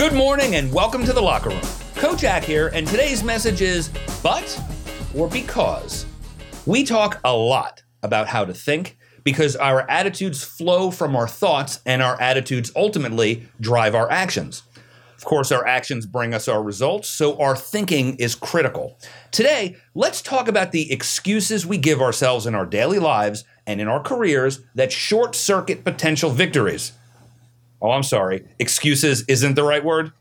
Good morning and welcome to the locker room. Coach Ack here, and today's message is but or because. We talk a lot about how to think because our attitudes flow from our thoughts, and our attitudes ultimately drive our actions. Of course, our actions bring us our results, so our thinking is critical. Today, let's talk about the excuses we give ourselves in our daily lives and in our careers that short circuit potential victories. Oh, I'm sorry. Excuses isn't the right word.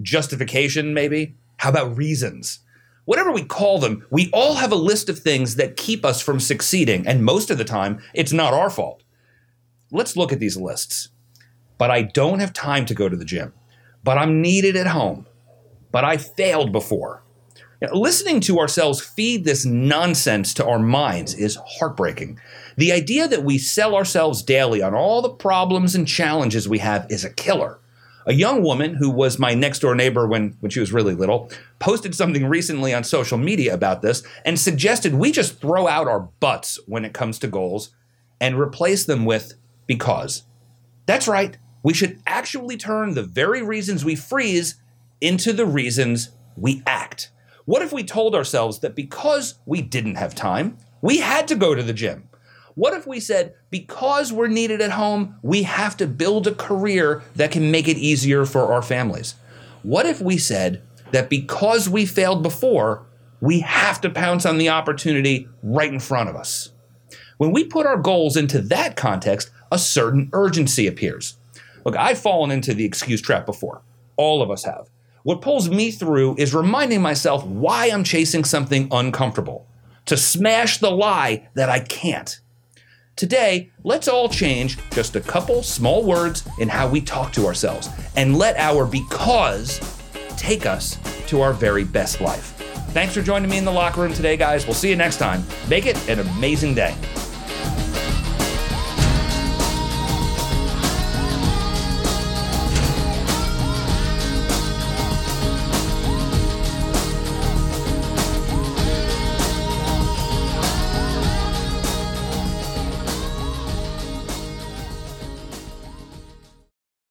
Justification, maybe? How about reasons? Whatever we call them, we all have a list of things that keep us from succeeding, and most of the time, it's not our fault. Let's look at these lists. But I don't have time to go to the gym. But I'm needed at home. But I failed before. Listening to ourselves feed this nonsense to our minds is heartbreaking. The idea that we sell ourselves daily on all the problems and challenges we have is a killer. A young woman who was my next door neighbor when, when she was really little posted something recently on social media about this and suggested we just throw out our butts when it comes to goals and replace them with because. That's right, we should actually turn the very reasons we freeze into the reasons we act. What if we told ourselves that because we didn't have time, we had to go to the gym? What if we said, because we're needed at home, we have to build a career that can make it easier for our families? What if we said that because we failed before, we have to pounce on the opportunity right in front of us? When we put our goals into that context, a certain urgency appears. Look, I've fallen into the excuse trap before. All of us have. What pulls me through is reminding myself why I'm chasing something uncomfortable, to smash the lie that I can't. Today, let's all change just a couple small words in how we talk to ourselves and let our because take us to our very best life. Thanks for joining me in the locker room today, guys. We'll see you next time. Make it an amazing day.